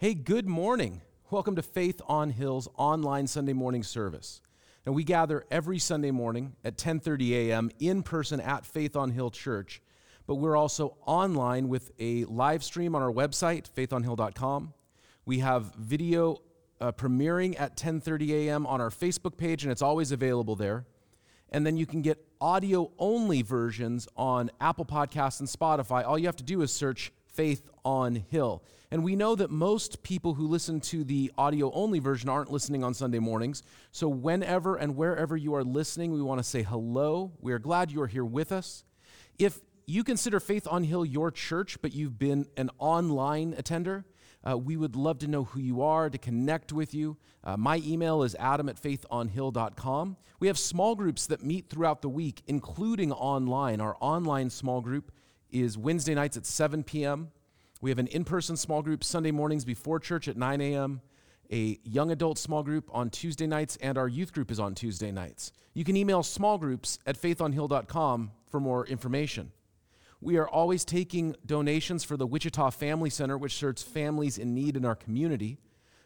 Hey, good morning. Welcome to Faith on Hill's online Sunday morning service. And we gather every Sunday morning at 10:30 a.m. in person at Faith on Hill Church, but we're also online with a live stream on our website faithonhill.com. We have video uh, premiering at 10:30 a.m. on our Facebook page and it's always available there. And then you can get audio only versions on Apple Podcasts and Spotify. All you have to do is search Faith on Hill. And we know that most people who listen to the audio only version aren't listening on Sunday mornings. So, whenever and wherever you are listening, we want to say hello. We are glad you are here with us. If you consider Faith on Hill your church, but you've been an online attender, uh, we would love to know who you are, to connect with you. Uh, my email is adam at faithonhill.com. We have small groups that meet throughout the week, including online. Our online small group is Wednesday nights at 7 p.m. We have an in person small group Sunday mornings before church at 9 a.m., a young adult small group on Tuesday nights, and our youth group is on Tuesday nights. You can email small groups at faithonhill.com for more information. We are always taking donations for the Wichita Family Center, which serves families in need in our community,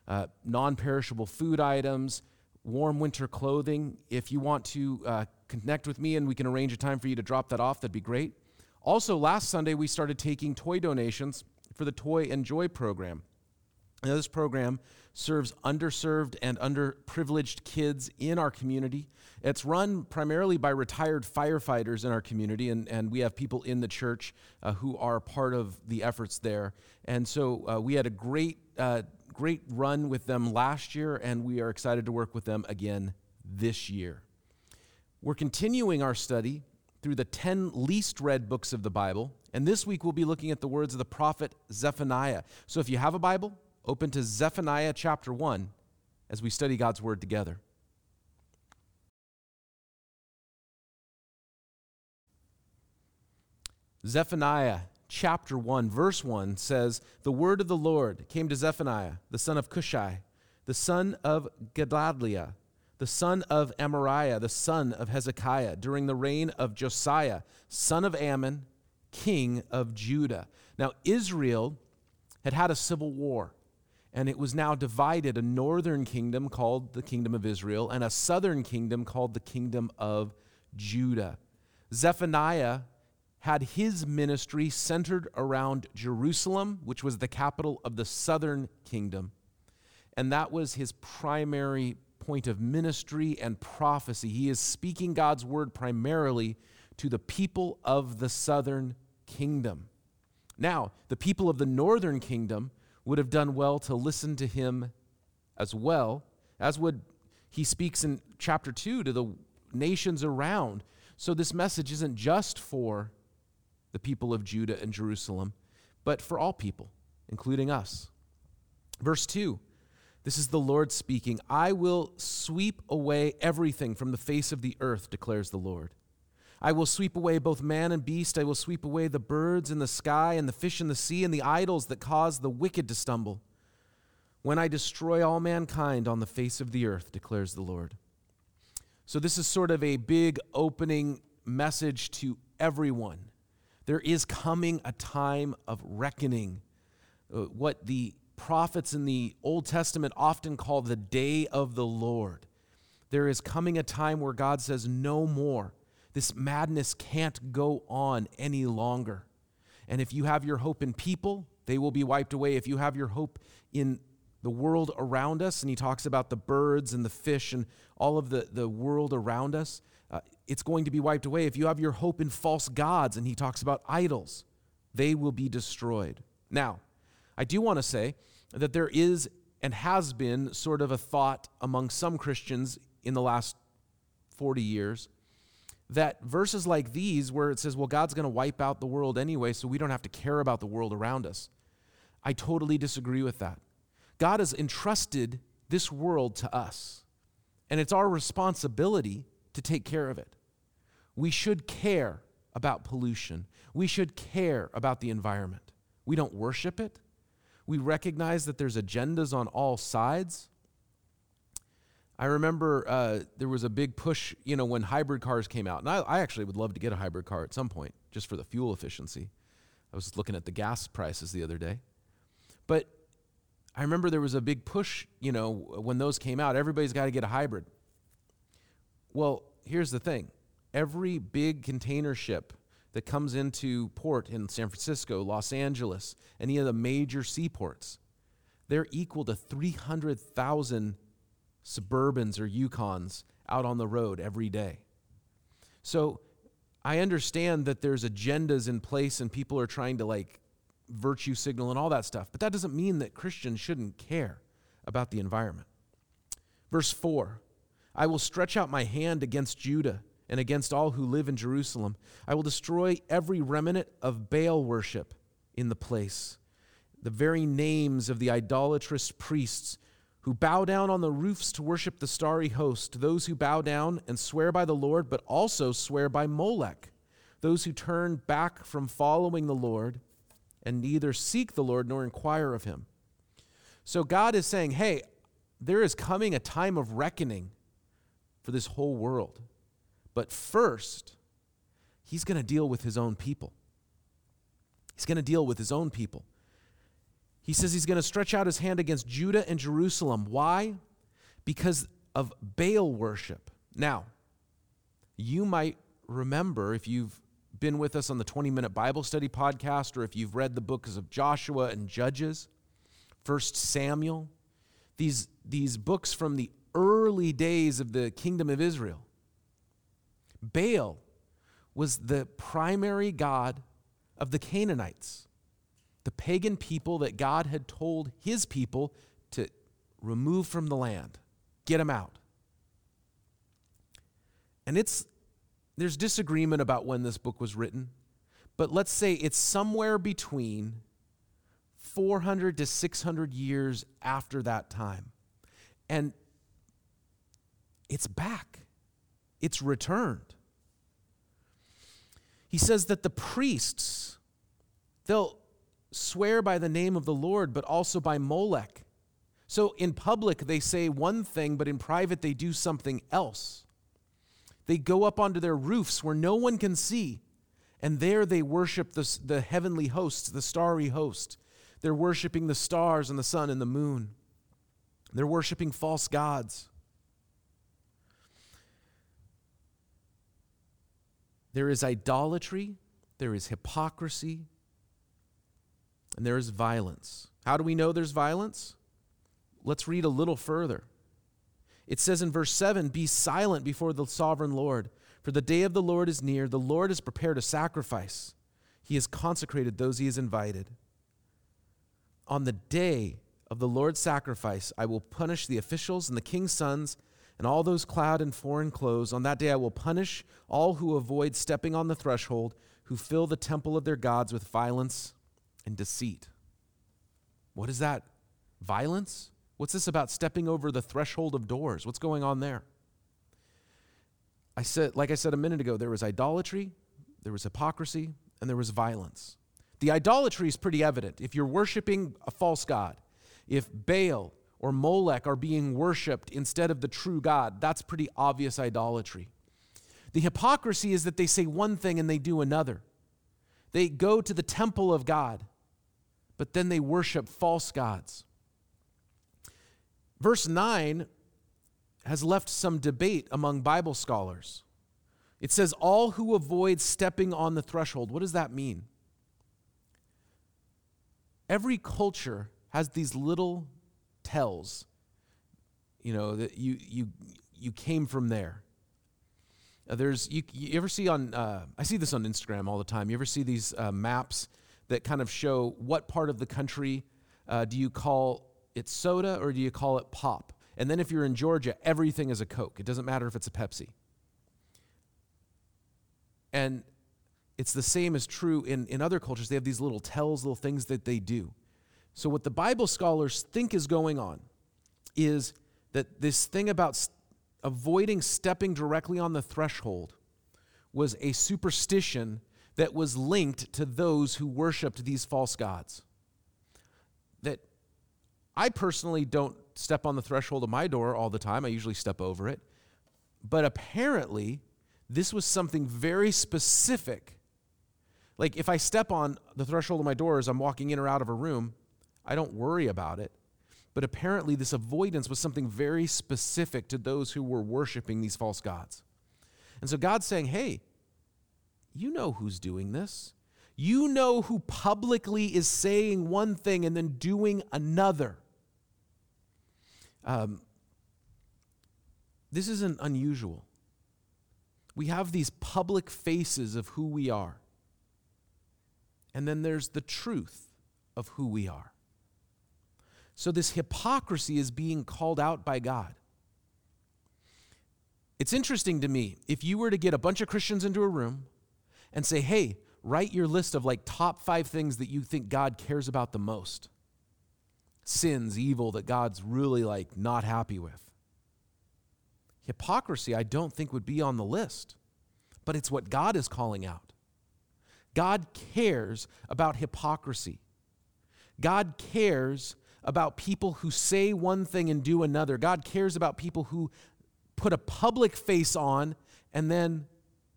uh, non perishable food items, warm winter clothing. If you want to uh, connect with me and we can arrange a time for you to drop that off, that'd be great. Also, last Sunday, we started taking toy donations for the Toy and Joy program. Now, this program serves underserved and underprivileged kids in our community. It's run primarily by retired firefighters in our community, and, and we have people in the church uh, who are part of the efforts there. And so uh, we had a great, uh, great run with them last year, and we are excited to work with them again this year. We're continuing our study through the 10 least read books of the Bible. And this week we'll be looking at the words of the prophet Zephaniah. So if you have a Bible, open to Zephaniah chapter 1 as we study God's word together. Zephaniah chapter 1, verse 1 says, The word of the Lord came to Zephaniah, the son of Cushai, the son of Gedaliah the son of Amariah, the son of Hezekiah, during the reign of Josiah, son of Amon, king of Judah. Now, Israel had had a civil war, and it was now divided a northern kingdom called the kingdom of Israel and a southern kingdom called the kingdom of Judah. Zephaniah had his ministry centered around Jerusalem, which was the capital of the southern kingdom. And that was his primary point of ministry and prophecy. He is speaking God's word primarily to the people of the southern kingdom. Now, the people of the northern kingdom would have done well to listen to him as well, as would he speaks in chapter 2 to the nations around. So, this message isn't just for the people of Judah and Jerusalem, but for all people, including us. Verse 2 this is the Lord speaking. I will sweep away everything from the face of the earth, declares the Lord. I will sweep away both man and beast. I will sweep away the birds in the sky and the fish in the sea and the idols that cause the wicked to stumble. When I destroy all mankind on the face of the earth, declares the Lord. So, this is sort of a big opening message to everyone. There is coming a time of reckoning. Uh, what the prophets in the Old Testament often call the day of the Lord. There is coming a time where God says, No more. This madness can't go on any longer. And if you have your hope in people, they will be wiped away. If you have your hope in the world around us, and he talks about the birds and the fish and all of the, the world around us, uh, it's going to be wiped away. If you have your hope in false gods, and he talks about idols, they will be destroyed. Now, I do want to say that there is and has been sort of a thought among some Christians in the last 40 years that verses like these, where it says, well, God's going to wipe out the world anyway, so we don't have to care about the world around us, I totally disagree with that. God has entrusted this world to us, and it's our responsibility to take care of it. We should care about pollution, we should care about the environment. We don't worship it, we recognize that there's agendas on all sides. I remember uh, there was a big push, you know, when hybrid cars came out. And I, I, actually would love to get a hybrid car at some point, just for the fuel efficiency. I was looking at the gas prices the other day. But I remember there was a big push, you know, when those came out, everybody's got to get a hybrid. Well, here's the thing every big container ship that comes into port in San Francisco, Los Angeles, any of the major seaports, they're equal to 300,000 Suburbans or Yukons out on the road every day. So I understand that there's agendas in place and people are trying to like virtue signal and all that stuff, but that doesn't mean that Christians shouldn't care about the environment. Verse 4 I will stretch out my hand against Judah and against all who live in Jerusalem. I will destroy every remnant of Baal worship in the place. The very names of the idolatrous priests who bow down on the roofs to worship the starry host, those who bow down and swear by the Lord, but also swear by Molech, those who turn back from following the Lord and neither seek the Lord nor inquire of him. So God is saying, hey, there is coming a time of reckoning for this whole world. But first, he's going to deal with his own people. He's going to deal with his own people. He says he's going to stretch out his hand against Judah and Jerusalem. Why? Because of Baal worship. Now, you might remember if you've been with us on the 20 minute Bible study podcast or if you've read the books of Joshua and Judges, First Samuel, these, these books from the early days of the kingdom of Israel. Baal was the primary god of the Canaanites, the pagan people that God had told his people to remove from the land, get them out. And it's there's disagreement about when this book was written, but let's say it's somewhere between 400 to 600 years after that time. And it's back, it's returned. He says that the priests, they'll swear by the name of the Lord, but also by Molech. So in public, they say one thing, but in private, they do something else. They go up onto their roofs where no one can see, and there they worship the, the heavenly hosts, the starry host. They're worshiping the stars and the sun and the moon. They're worshiping false gods. There is idolatry, there is hypocrisy, and there is violence. How do we know there's violence? Let's read a little further. It says in verse 7 Be silent before the sovereign Lord, for the day of the Lord is near. The Lord has prepared a sacrifice, he has consecrated those he has invited. On the day of the Lord's sacrifice, I will punish the officials and the king's sons and all those clad in foreign clothes. On that day, I will punish all who avoid stepping on the threshold, who fill the temple of their gods with violence and deceit. What is that? Violence? What's this about stepping over the threshold of doors? What's going on there? I said, like I said a minute ago, there was idolatry, there was hypocrisy, and there was violence. The idolatry is pretty evident. If you're worshiping a false god, if Baal or Molech are being worshiped instead of the true God, that's pretty obvious idolatry. The hypocrisy is that they say one thing and they do another. They go to the temple of God, but then they worship false gods. Verse 9 has left some debate among Bible scholars. It says, All who avoid stepping on the threshold. What does that mean? Every culture has these little tells, you know, that you, you, you came from there. Uh, there's, you, you ever see on, uh, I see this on Instagram all the time. You ever see these uh, maps that kind of show what part of the country uh, do you call it soda or do you call it pop? And then if you're in Georgia, everything is a Coke. It doesn't matter if it's a Pepsi. And it's the same as true in, in other cultures. They have these little tells, little things that they do. So, what the Bible scholars think is going on is that this thing about avoiding stepping directly on the threshold was a superstition that was linked to those who worshiped these false gods. That I personally don't step on the threshold of my door all the time, I usually step over it. But apparently, this was something very specific. Like, if I step on the threshold of my door as I'm walking in or out of a room, I don't worry about it. But apparently, this avoidance was something very specific to those who were worshiping these false gods. And so God's saying, hey, you know who's doing this. You know who publicly is saying one thing and then doing another. Um, this isn't unusual. We have these public faces of who we are, and then there's the truth of who we are. So, this hypocrisy is being called out by God. It's interesting to me if you were to get a bunch of Christians into a room and say, hey, write your list of like top five things that you think God cares about the most sins, evil that God's really like not happy with. Hypocrisy, I don't think, would be on the list, but it's what God is calling out. God cares about hypocrisy. God cares about people who say one thing and do another. God cares about people who put a public face on and then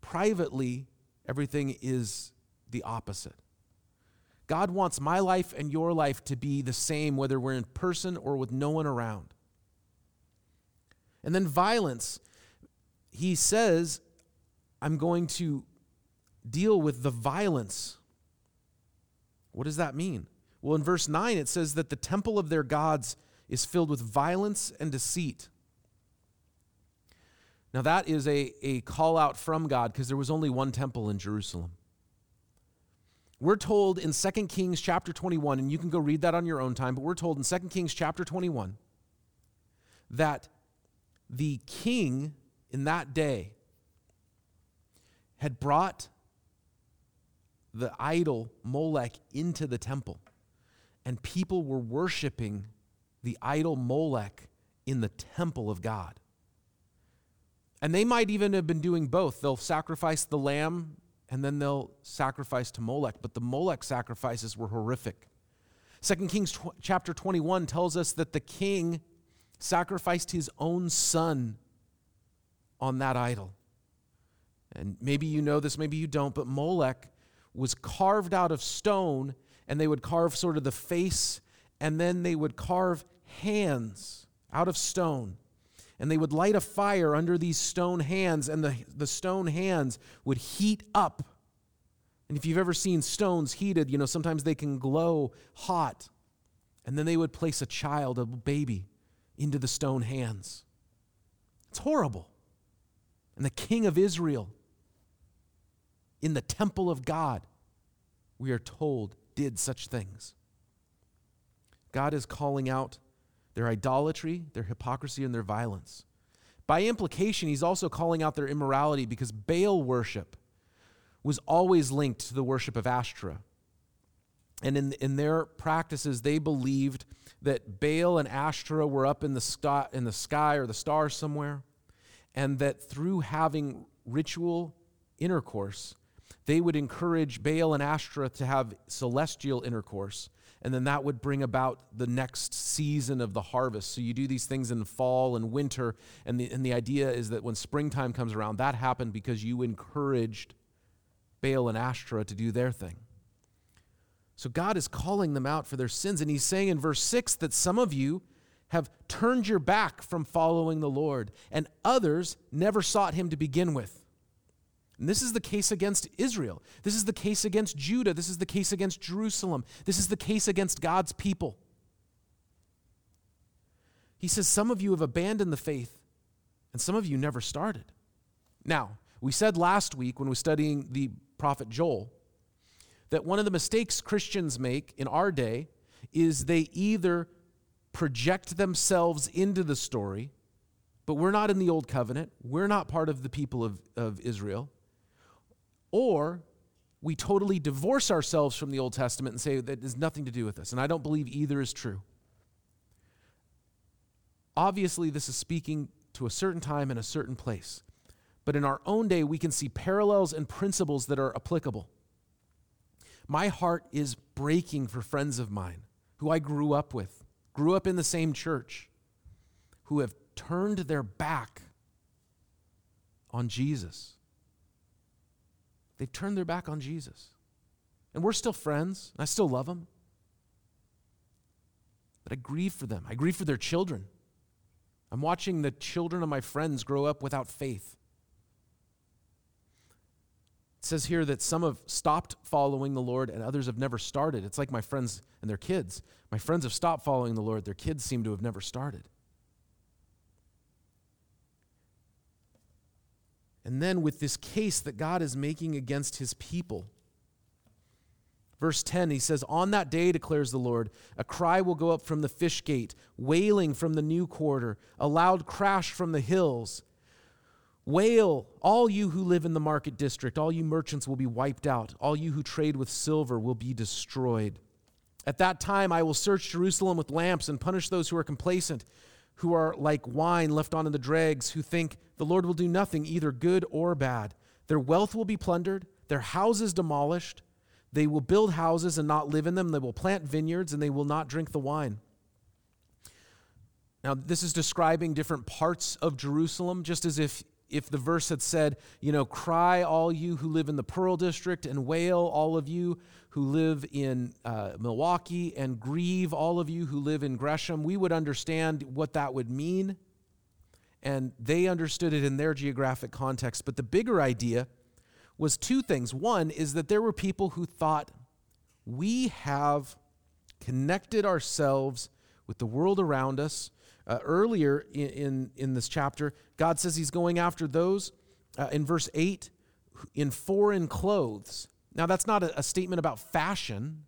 privately everything is the opposite. God wants my life and your life to be the same whether we're in person or with no one around. And then violence. He says, I'm going to deal with the violence. What does that mean? Well, in verse 9, it says that the temple of their gods is filled with violence and deceit. Now, that is a, a call out from God because there was only one temple in Jerusalem. We're told in 2 Kings chapter 21, and you can go read that on your own time, but we're told in 2 Kings chapter 21 that the king in that day had brought the idol Molech into the temple, and people were worshiping the idol Molech in the temple of God. And they might even have been doing both. They'll sacrifice the lamb and then they'll sacrifice to Molech, but the Molech sacrifices were horrific. 2 Kings tw- chapter 21 tells us that the king sacrificed his own son on that idol. And maybe you know this, maybe you don't, but Molech was carved out of stone, and they would carve sort of the face, and then they would carve hands out of stone. And they would light a fire under these stone hands, and the, the stone hands would heat up. And if you've ever seen stones heated, you know, sometimes they can glow hot. And then they would place a child, a baby, into the stone hands. It's horrible. And the king of Israel, in the temple of God, we are told, did such things. God is calling out their idolatry, their hypocrisy, and their violence. By implication, he's also calling out their immorality because Baal worship was always linked to the worship of Ashtoreth. And in, in their practices, they believed that Baal and Ashtoreth were up in the, sky, in the sky or the stars somewhere, and that through having ritual intercourse, they would encourage Baal and Ashtoreth to have celestial intercourse, and then that would bring about the next season of the harvest. So you do these things in fall and winter, and the, and the idea is that when springtime comes around, that happened because you encouraged Baal and Ashtoreth to do their thing. So God is calling them out for their sins. And he's saying in verse 6 that some of you have turned your back from following the Lord, and others never sought him to begin with. And this is the case against Israel. This is the case against Judah. This is the case against Jerusalem. This is the case against God's people. He says, Some of you have abandoned the faith, and some of you never started. Now, we said last week when we were studying the prophet Joel that one of the mistakes Christians make in our day is they either project themselves into the story, but we're not in the old covenant, we're not part of the people of, of Israel, or we totally divorce ourselves from the Old Testament and say that has nothing to do with us. And I don't believe either is true. Obviously, this is speaking to a certain time and a certain place. But in our own day, we can see parallels and principles that are applicable. My heart is breaking for friends of mine who I grew up with, grew up in the same church, who have turned their back on Jesus. They've turned their back on Jesus. And we're still friends. I still love them. but I grieve for them. I grieve for their children. I'm watching the children of my friends grow up without faith. It says here that some have stopped following the Lord and others have never started. It's like my friends and their kids. My friends have stopped following the Lord, their kids seem to have never started. And then with this case that God is making against his people, Verse 10, he says, On that day, declares the Lord, a cry will go up from the fish gate, wailing from the new quarter, a loud crash from the hills. Wail, all you who live in the market district, all you merchants will be wiped out, all you who trade with silver will be destroyed. At that time, I will search Jerusalem with lamps and punish those who are complacent, who are like wine left on in the dregs, who think the Lord will do nothing, either good or bad. Their wealth will be plundered, their houses demolished they will build houses and not live in them. They will plant vineyards and they will not drink the wine. Now, this is describing different parts of Jerusalem, just as if, if the verse had said, you know, cry all you who live in the Pearl District, and wail all of you who live in uh, Milwaukie, and grieve all of you who live in Gresham. We would understand what that would mean, and they understood it in their geographic context. But the bigger idea was two things. One is that there were people who thought, we have connected ourselves with the world around us. Uh, earlier in, in, in, this chapter, God says he's going after those uh, in verse 8 in foreign clothes. Now, that's not a, a statement about fashion,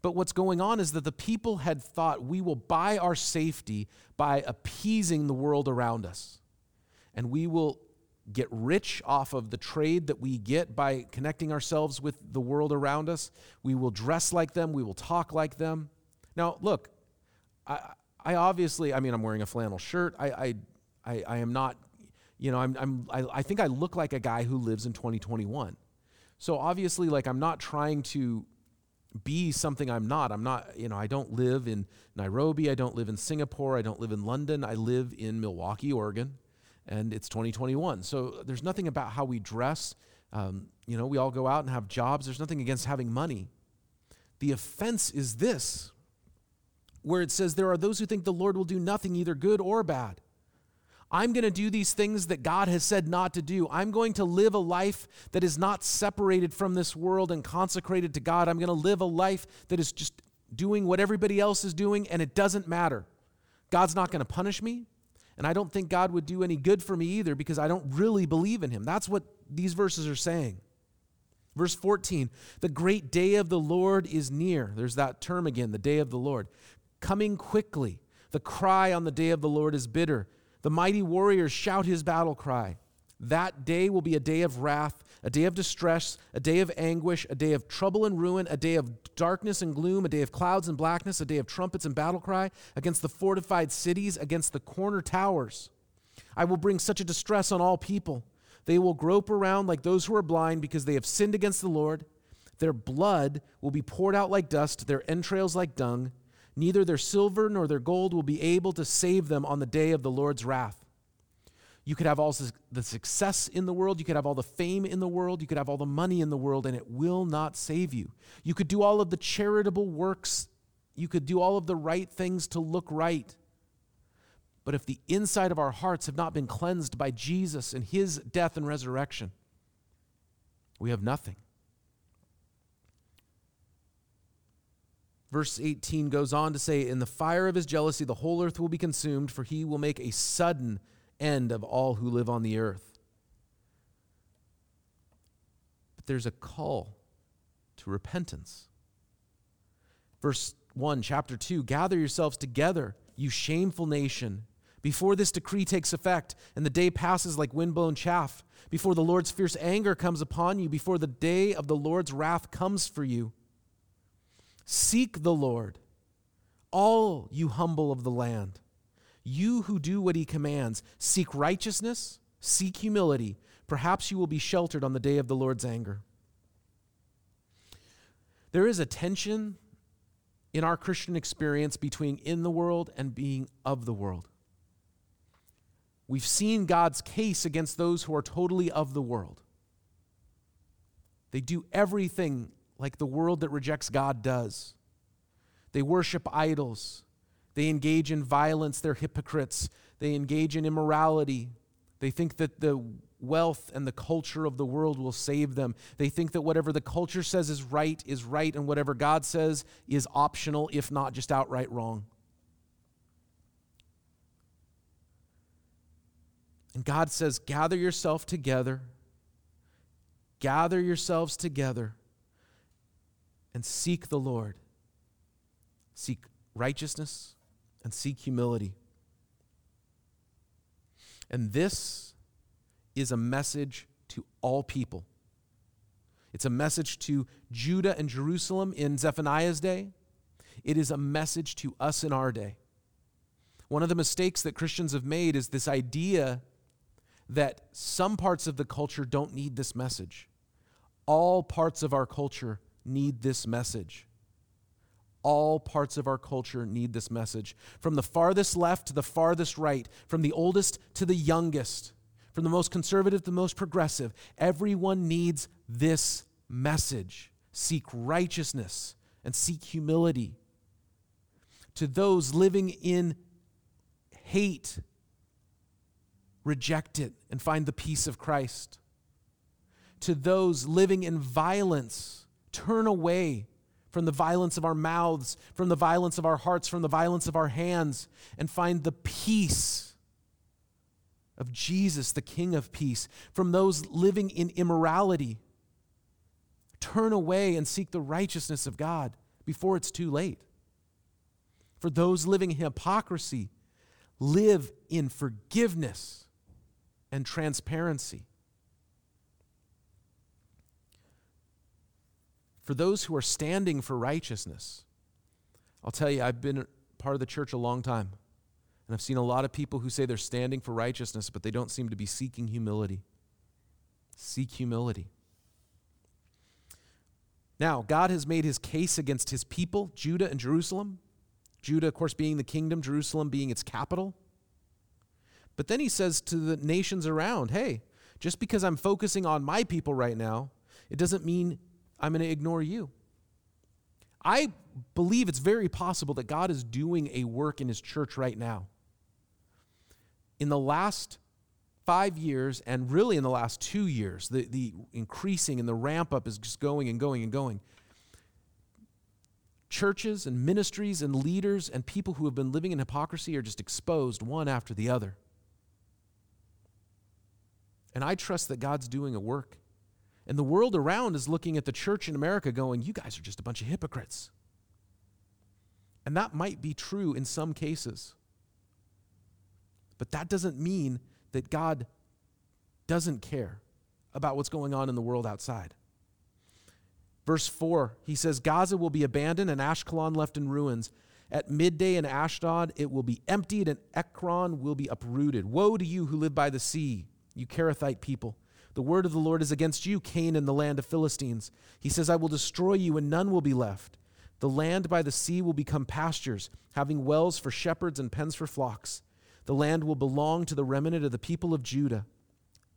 but what's going on is that the people had thought we will buy our safety by appeasing the world around us. And we will get rich off of the trade that we get by connecting ourselves with the world around us. We will dress like them, we will talk like them. Now, look, I, I obviously, I mean, I'm wearing a flannel shirt. I, I, I, I am not, you know, I'm, I'm, I, I think I look like a guy who lives in 2021. So obviously, like, I'm not trying to be something I'm not. I'm not, you know, I don't live in Nairobi. I don't live in Singapore. I don't live in London. I live in Milwaukie, Oregon and it's 2021. So there's nothing about how we dress. Um, you know, we all go out and have jobs. There's nothing against having money. The offense is this, where it says, There are those who think the Lord will do nothing, either good or bad. I'm going to do these things that God has said not to do. I'm going to live a life that is not separated from this world and consecrated to God. I'm going to live a life that is just doing what everybody else is doing, and it doesn't matter. God's not going to punish me. And I don't think God would do any good for me either because I don't really believe in him. That's what these verses are saying. Verse 14, the great day of the Lord is near. There's that term again, the day of the Lord. Coming quickly. The cry on the day of the Lord is bitter. The mighty warriors shout his battle cry. That day will be a day of wrath, a day of distress, a day of anguish, a day of trouble and ruin, a day of darkness and gloom, a day of clouds and blackness, a day of trumpets and battle cry against the fortified cities, against the corner towers. I will bring such a distress on all people. They will grope around like those who are blind because they have sinned against the Lord. Their blood will be poured out like dust, their entrails like dung. Neither their silver nor their gold will be able to save them on the day of the Lord's wrath. You could have all the success in the world, you could have all the fame in the world, you could have all the money in the world, and it will not save you. You could do all of the charitable works, you could do all of the right things to look right. But if the inside of our hearts have not been cleansed by Jesus and his death and resurrection, we have nothing. Verse 18 goes on to say, In the fire of his jealousy, the whole earth will be consumed, for he will make a sudden end of all who live on the earth. But there's a call to repentance. Verse 1, chapter 2 Gather yourselves together, you shameful nation, before this decree takes effect and the day passes like windblown chaff, before the Lord's fierce anger comes upon you, before the day of the Lord's wrath comes for you. Seek the Lord, all you humble of the land. You who do what he commands, seek righteousness, seek humility. Perhaps you will be sheltered on the day of the Lord's anger. There is a tension in our Christian experience between in the world and being of the world. We've seen God's case against those who are totally of the world. They do everything like the world that rejects God does. They worship idols. They engage in violence. They're hypocrites. They engage in immorality. They think that the wealth and the culture of the world will save them. They think that whatever the culture says is right is right, and whatever God says is optional, if not just outright wrong. And God says, gather yourself together, gather yourselves together, and seek the Lord. Seek righteousness and seek humility. And this is a message to all people. It's a message to Judah and Jerusalem in Zephaniah's day. It is a message to us in our day. One of the mistakes that Christians have made is this idea that some parts of the culture don't need this message. All parts of our culture need this message. All parts of our culture need this message. From the farthest left to the farthest right, from the oldest to the youngest, from the most conservative to the most progressive, everyone needs this message. Seek righteousness and seek humility. To those living in hate reject it and find the peace of Christ. To those living in violence, turn away from the violence of our mouths, from the violence of our hearts, from the violence of our hands, and find the peace of Jesus, the King of peace. From those living in immorality, turn away and seek the righteousness of God before it's too late. For those living in hypocrisy, live in forgiveness and transparency. For those who are standing for righteousness, I'll tell you, I've been part of the church a long time. And I've seen a lot of people who say they're standing for righteousness, but they don't seem to be seeking humility. Seek humility. Now, God has made his case against his people, Judah and Jerusalem. Judah, of course, being the kingdom, Jerusalem being its capital. But then he says to the nations around, hey, just because I'm focusing on my people right now, it doesn't mean I'm going to ignore you. I believe it's very possible that God is doing a work in his church right now. In the last five years, and really in the last two years, the, the increasing and the ramp up is just going and going and going. Churches and ministries and leaders and people who have been living in hypocrisy are just exposed one after the other. And I trust that God's doing a work. And the world around is looking at the church in America going, you guys are just a bunch of hypocrites. And that might be true in some cases. But that doesn't mean that God doesn't care about what's going on in the world outside. Verse 4, he says, Gaza will be abandoned and Ashkelon left in ruins. At midday in Ashdod, it will be emptied and Ekron will be uprooted. Woe to you who live by the sea you Kerethite people. The word of the Lord is against you, Canaan, the land of Philistines. He says, I will destroy you, and none will be left. The land by the sea will become pastures, having wells for shepherds and pens for flocks. The land will belong to the remnant of the people of Judah.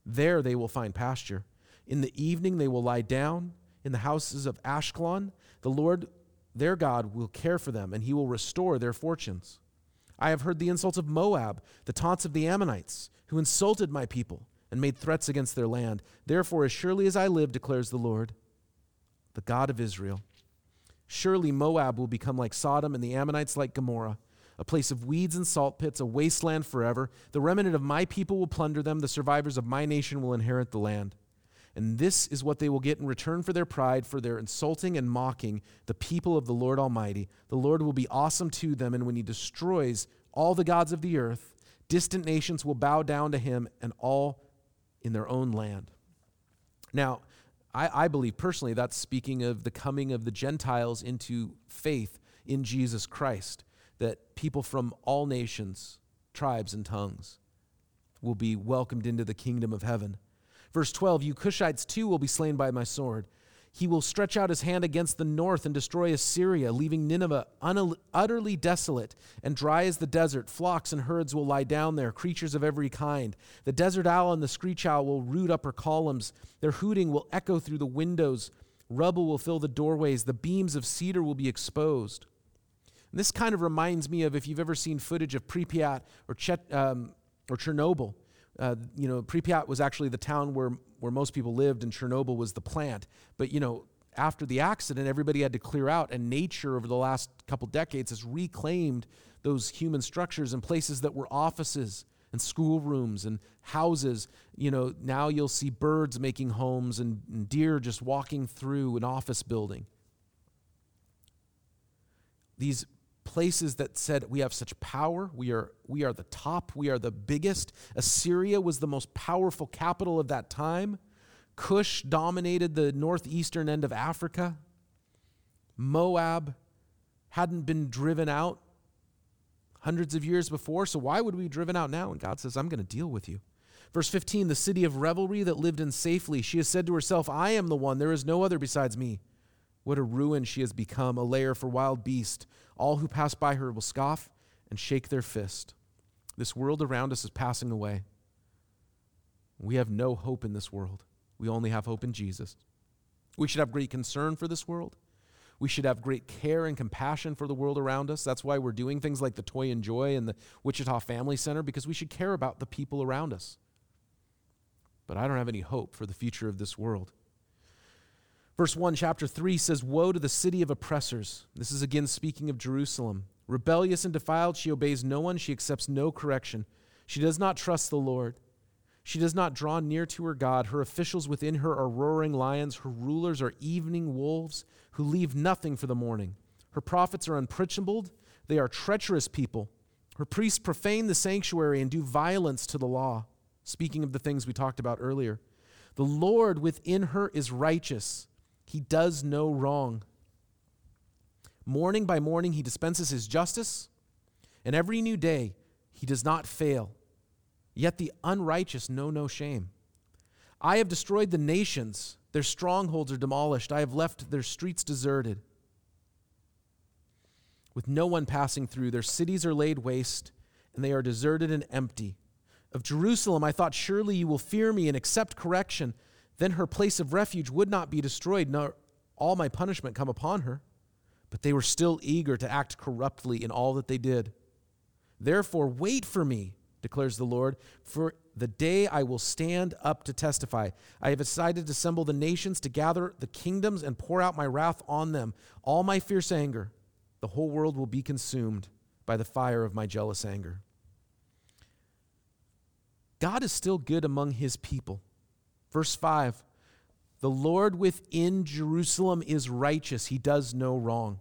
There they will find pasture. In the evening they will lie down in the houses of Ashkelon. The Lord their God will care for them, and he will restore their fortunes. I have heard the insults of Moab, the taunts of the Ammonites, who insulted my people and made threats against their land. Therefore, as surely as I live, declares the Lord, the God of Israel, surely Moab will become like Sodom and the Ammonites like Gomorrah, a place of weeds and salt pits, a wasteland forever. The remnant of my people will plunder them, the survivors of my nation will inherit the land. And this is what they will get in return for their pride, for their insulting and mocking the people of the Lord Almighty. The Lord will be awesome to them, and when he destroys all the gods of the earth, distant nations will bow down to him, and all in their own land. Now, I, I believe personally that's speaking of the coming of the Gentiles into faith in Jesus Christ, that people from all nations, tribes, and tongues will be welcomed into the kingdom of heaven. Verse 12 You Cushites too will be slain by my sword. He will stretch out his hand against the north and destroy Assyria, leaving Nineveh utterly desolate and dry as the desert. Flocks and herds will lie down there, creatures of every kind. The desert owl and the screech owl will root up her columns. Their hooting will echo through the windows. Rubble will fill the doorways. The beams of cedar will be exposed. And this kind of reminds me of if you've ever seen footage of Pripyat or, Chet, um, or Chernobyl. Uh, you know, Pripyat was actually the town where, where most people lived, and Chernobyl was the plant. But, you know, after the accident, everybody had to clear out, and nature over the last couple decades has reclaimed those human structures and places that were offices and schoolrooms and houses. You know, now you'll see birds making homes and, and deer just walking through an office building. These places that said we have such power. We are we are the top. We are the biggest. Assyria was the most powerful capital of that time. Cush dominated the northeastern end of africa. Moab hadn't been driven out hundreds of years before so why would we be driven out now? And god says i'm going to deal with you. Verse 15 the city of revelry that lived in safely she has said to herself i am the one. There is no other besides me what a ruin she has become, a lair for wild beasts. All who pass by her will scoff and shake their fist. This world around us is passing away. We have no hope in this world. We only have hope in Jesus. We should have great concern for this world. We should have great care and compassion for the world around us. That's why we're doing things like the Toy and Joy and the Wichita Family Center, because we should care about the people around us. But I don't have any hope for the future of this world. Verse 1, chapter 3 says, Woe to the city of oppressors. This is again speaking of Jerusalem. Rebellious and defiled, she obeys no one, she accepts no correction. She does not trust the Lord. She does not draw near to her God. Her officials within her are roaring lions. Her rulers are evening wolves who leave nothing for the morning. Her prophets are unprincipled. They are treacherous people. Her priests profane the sanctuary and do violence to the law. Speaking of the things we talked about earlier, the Lord within her is righteous. He does no wrong. Morning by morning, he dispenses his justice, and every new day, he does not fail. Yet the unrighteous know no shame. I have destroyed the nations, their strongholds are demolished. I have left their streets deserted. With no one passing through, their cities are laid waste, and they are deserted and empty. Of Jerusalem, I thought, surely you will fear me and accept correction then her place of refuge would not be destroyed, nor all my punishment come upon her. But they were still eager to act corruptly in all that they did. Therefore, wait for me, declares the Lord, for the day I will stand up to testify. I have decided to assemble the nations, to gather the kingdoms, and pour out my wrath on them, all my fierce anger. The whole world will be consumed by the fire of my jealous anger. God is still good among his people. Verse 5 The Lord within Jerusalem is righteous, he does no wrong.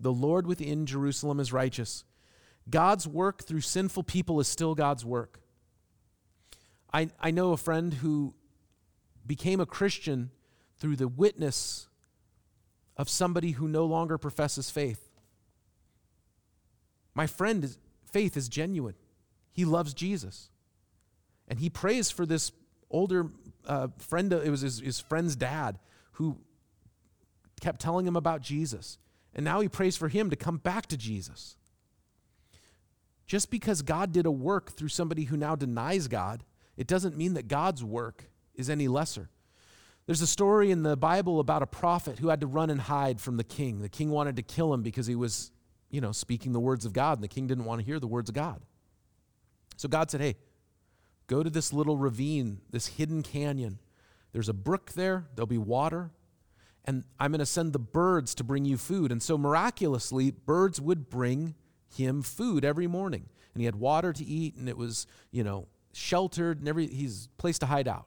The Lord within Jerusalem is righteous. God's work through sinful people is still God's work. I, I know a friend who became a Christian through the witness of somebody who no longer professes faith. My friend's faith is genuine. He loves Jesus. And he prays for this older friend, it was his, his friend's dad who kept telling him about Jesus. And now he prays for him to come back to Jesus. Just because God did a work through somebody who now denies God, it doesn't mean that God's work is any lesser. There's a story in the Bible about a prophet who had to run and hide from the king. The king wanted to kill him because he was, you know, speaking the words of God, and the king didn't want to hear the words of God. So God said, Hey, Go to this little ravine, this hidden canyon. There's a brook there, there'll be water, and I'm going to send the birds to bring you food. And so miraculously, birds would bring him food every morning. And he had water to eat, and it was, you know, sheltered, and every, he's place to hide out.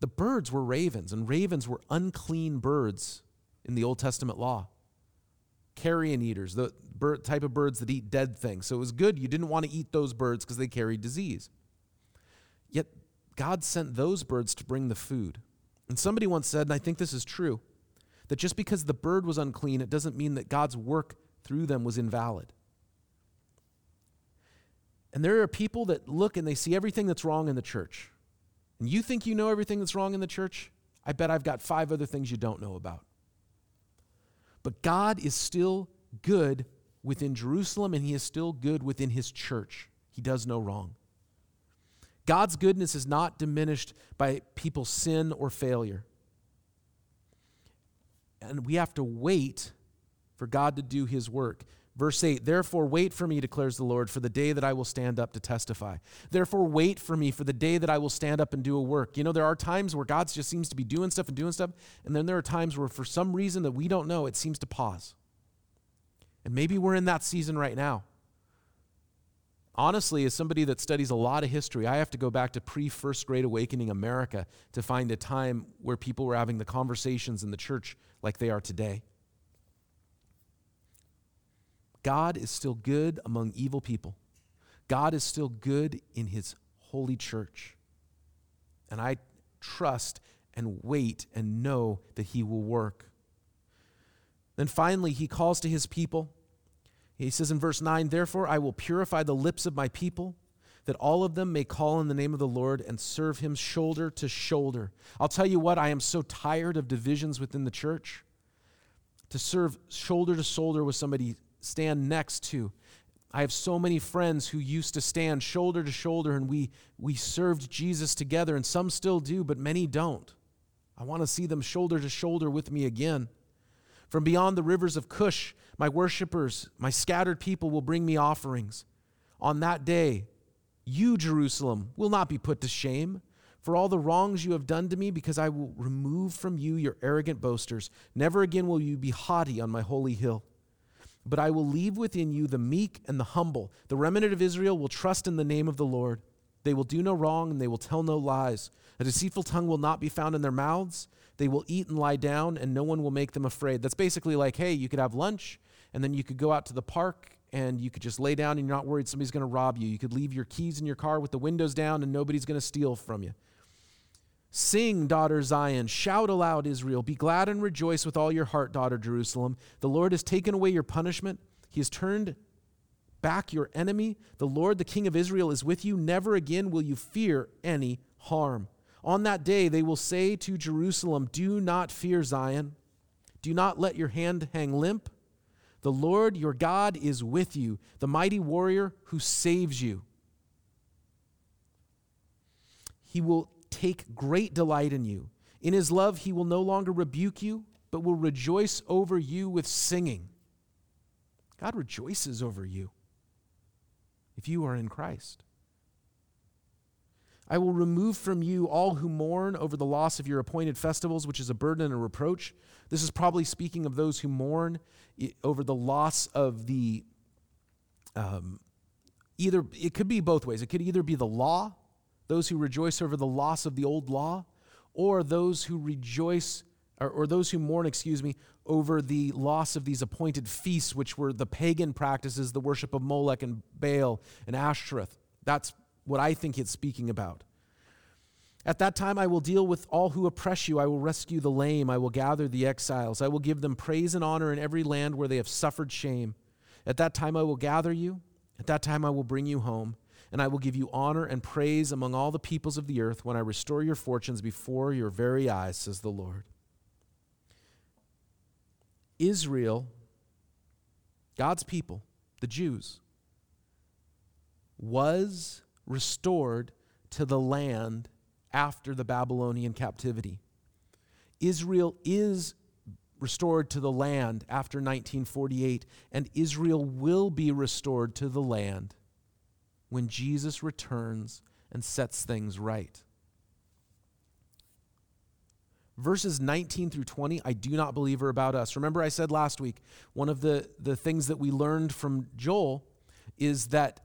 The birds were ravens, and ravens were unclean birds in the Old Testament law. Carrion eaters, the bird, type of birds that eat dead things. So it was good. You didn't want to eat those birds because they carried disease. Yet God sent those birds to bring the food. And somebody once said, and I think this is true, that just because the bird was unclean, it doesn't mean that God's work through them was invalid. And there are people that look and they see everything that's wrong in the church. And you think you know everything that's wrong in the church? I bet I've got five other things you don't know about. But God is still good within Jerusalem and he is still good within his church. He does no wrong. God's goodness is not diminished by people's sin or failure. And we have to wait for God to do his work. Verse 8, therefore wait for me, declares the Lord, for the day that I will stand up to testify. Therefore wait for me for the day that I will stand up and do a work. You know, there are times where God just seems to be doing stuff and doing stuff, and then there are times where for some reason that we don't know, it seems to pause. And maybe we're in that season right now. Honestly, as somebody that studies a lot of history, I have to go back to pre First Great Awakening America to find a time where people were having the conversations in the church like they are today. God is still good among evil people. God is still good in his holy church. And I trust and wait and know that he will work. Then finally, he calls to his people. He says in verse 9, Therefore I will purify the lips of my people, that all of them may call in the name of the Lord and serve him shoulder to shoulder. I'll tell you what, I am so tired of divisions within the church. To serve shoulder to shoulder with somebody stand next to. I have so many friends who used to stand shoulder to shoulder and we, we served Jesus together, and some still do, but many don't. I want to see them shoulder to shoulder with me again. From beyond the rivers of Cush, my worshippers, my scattered people will bring me offerings. On that day, you, Jerusalem, will not be put to shame for all the wrongs you have done to me, because I will remove from you your arrogant boasters. Never again will you be haughty on my holy hill. But I will leave within you the meek and the humble. The remnant of Israel will trust in the name of the Lord. They will do no wrong and they will tell no lies. A deceitful tongue will not be found in their mouths. They will eat and lie down, and no one will make them afraid. That's basically like, hey, you could have lunch, and then you could go out to the park and you could just lay down and you're not worried somebody's going to rob you. You could leave your keys in your car with the windows down and nobody's going to steal from you. Sing, daughter Zion. Shout aloud, Israel. Be glad and rejoice with all your heart, daughter Jerusalem. The Lord has taken away your punishment. He has turned back your enemy. The Lord, the King of Israel, is with you. Never again will you fear any harm. On that day, they will say to Jerusalem, Do not fear Zion. Do not let your hand hang limp. The Lord your God is with you, the mighty warrior who saves you. He will take great delight in you. In his love, he will no longer rebuke you, but will rejoice over you with singing. God rejoices over you if you are in Christ. I will remove from you all who mourn over the loss of your appointed festivals, which is a burden and a reproach. This is probably speaking of those who mourn over the loss of the, um, either, it could be both ways. It could either be the law those who rejoice over the loss of the old law, or those who rejoice, or, or, those who mourn, excuse me, over the loss of these appointed feasts, which were the pagan practices, the worship of Molech and Baal and Ashtoreth. That's what I think it's speaking about. At that time, I will deal with all who oppress you. I will rescue the lame. I will gather the exiles. I will give them praise and honor in every land where they have suffered shame. At that time, I will gather you. At that time, I will bring you home and I will give you honor and praise among all the peoples of the earth when I restore your fortunes before your very eyes, says the Lord. Israel, God's people, the Jews, was restored to the land after the Babylonian captivity. Israel is restored to the land after 1948, and Israel will be restored to the land when Jesus returns and sets things right. Verses 19 through 20, I do not believe are about us. Remember, I said last week, one of the, the things that we learned from Joel is that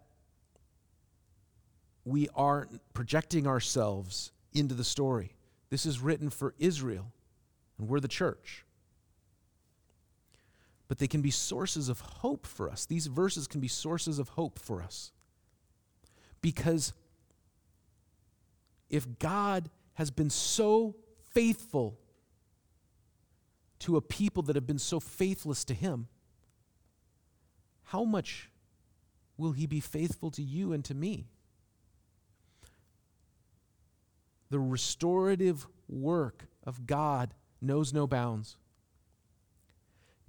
we aren't projecting ourselves into the story. This is written for Israel, and we're the church. But they can be sources of hope for us. These verses can be sources of hope for us. Because if God has been so faithful to a people that have been so faithless to Him, how much will He be faithful to you and to me? The restorative work of God knows no bounds.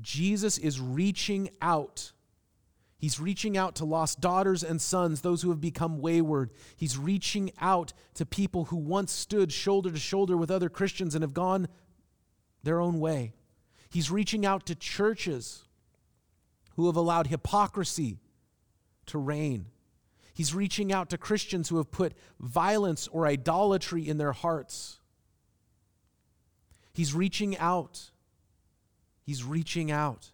Jesus is reaching out He's reaching out to lost daughters and sons, those who have become wayward. He's reaching out to people who once stood shoulder to shoulder with other Christians and have gone their own way. He's reaching out to churches who have allowed hypocrisy to reign. He's reaching out to Christians who have put violence or idolatry in their hearts. He's reaching out. He's reaching out.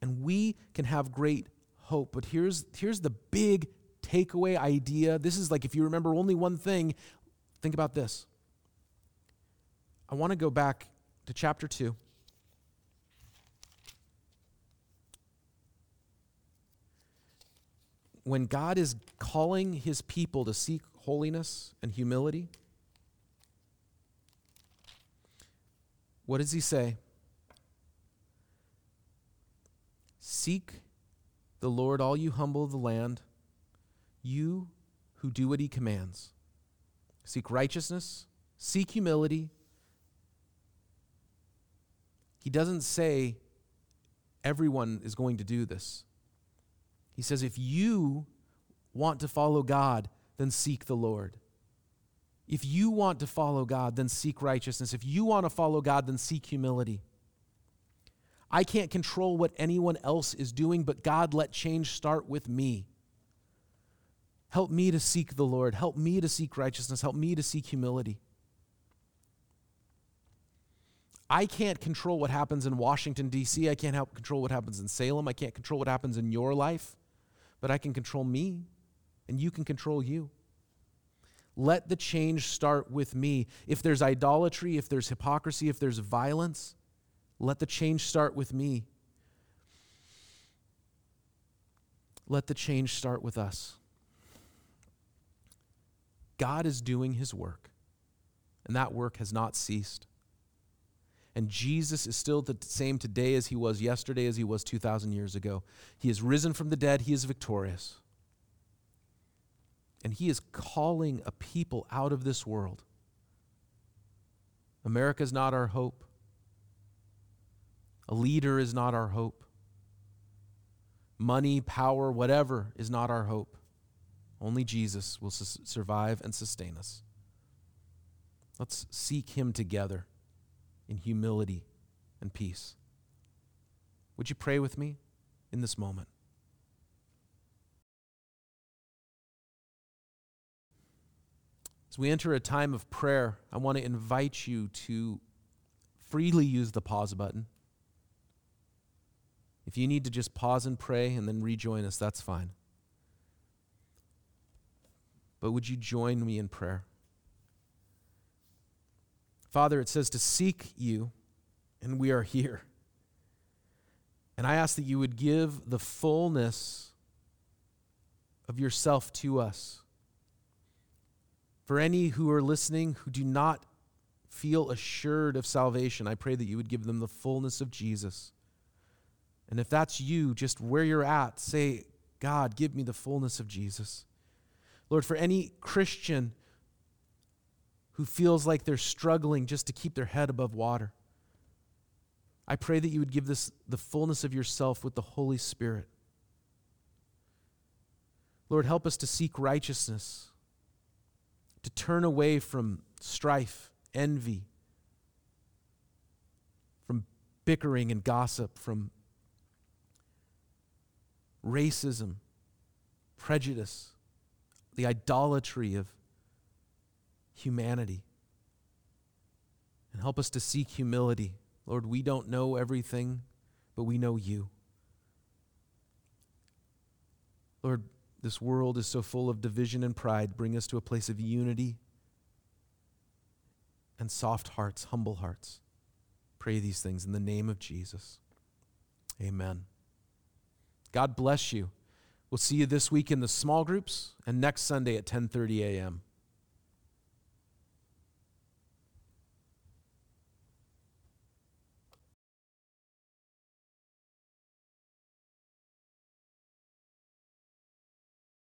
And we can have great hope. But here's, here's the big takeaway idea. This is like if you remember only one thing, think about this. I want to go back to chapter 2. When God is calling his people to seek holiness and humility, what does he say? Seek the Lord, all you humble of the land, you who do what he commands. Seek righteousness, seek humility. He doesn't say everyone is going to do this. He says, if you want to follow God, then seek the Lord. If you want to follow God, then seek righteousness. If you want to follow God, then seek humility. I can't control what anyone else is doing, but God, let change start with me. Help me to seek the Lord. Help me to seek righteousness. Help me to seek humility. I can't control what happens in Washington, D.C. I can't help control what happens in Salem. I can't control what happens in your life, but I can control me, and you can control you. Let the change start with me. If there's idolatry, if there's hypocrisy, if there's violence, let the change start with me. Let the change start with us. God is doing his work, and that work has not ceased. And Jesus is still the same today as he was yesterday, as he was 2,000 years ago. He is risen from the dead, he is victorious. And he is calling a people out of this world. America is not our hope. A leader is not our hope. Money, power, whatever is not our hope. Only Jesus will su- survive and sustain us. Let's seek him together in humility and peace. Would you pray with me in this moment? As we enter a time of prayer, I want to invite you to freely use the pause button. If you need to just pause and pray and then rejoin us, that's fine. But would you join me in prayer? Father, it says to seek you, and we are here. And I ask that you would give the fullness of yourself to us. For any who are listening who do not feel assured of salvation, I pray that you would give them the fullness of Jesus. And if that's you, just where you're at, say, God, give me the fullness of Jesus. Lord, for any Christian who feels like they're struggling just to keep their head above water, I pray that you would give this the fullness of yourself with the Holy Spirit. Lord, help us to seek righteousness, to turn away from strife, envy, from bickering and gossip, from racism, prejudice the idolatry of humanity. And help us to seek humility. Lord, we don't know everything, but we know you. Lord, this world is so full of division and pride. Bring us to a place of unity and soft hearts, humble hearts. Pray these things in the name of Jesus. Amen. God bless you. We'll see you this week in the small groups and next Sunday at 10:30 a.m.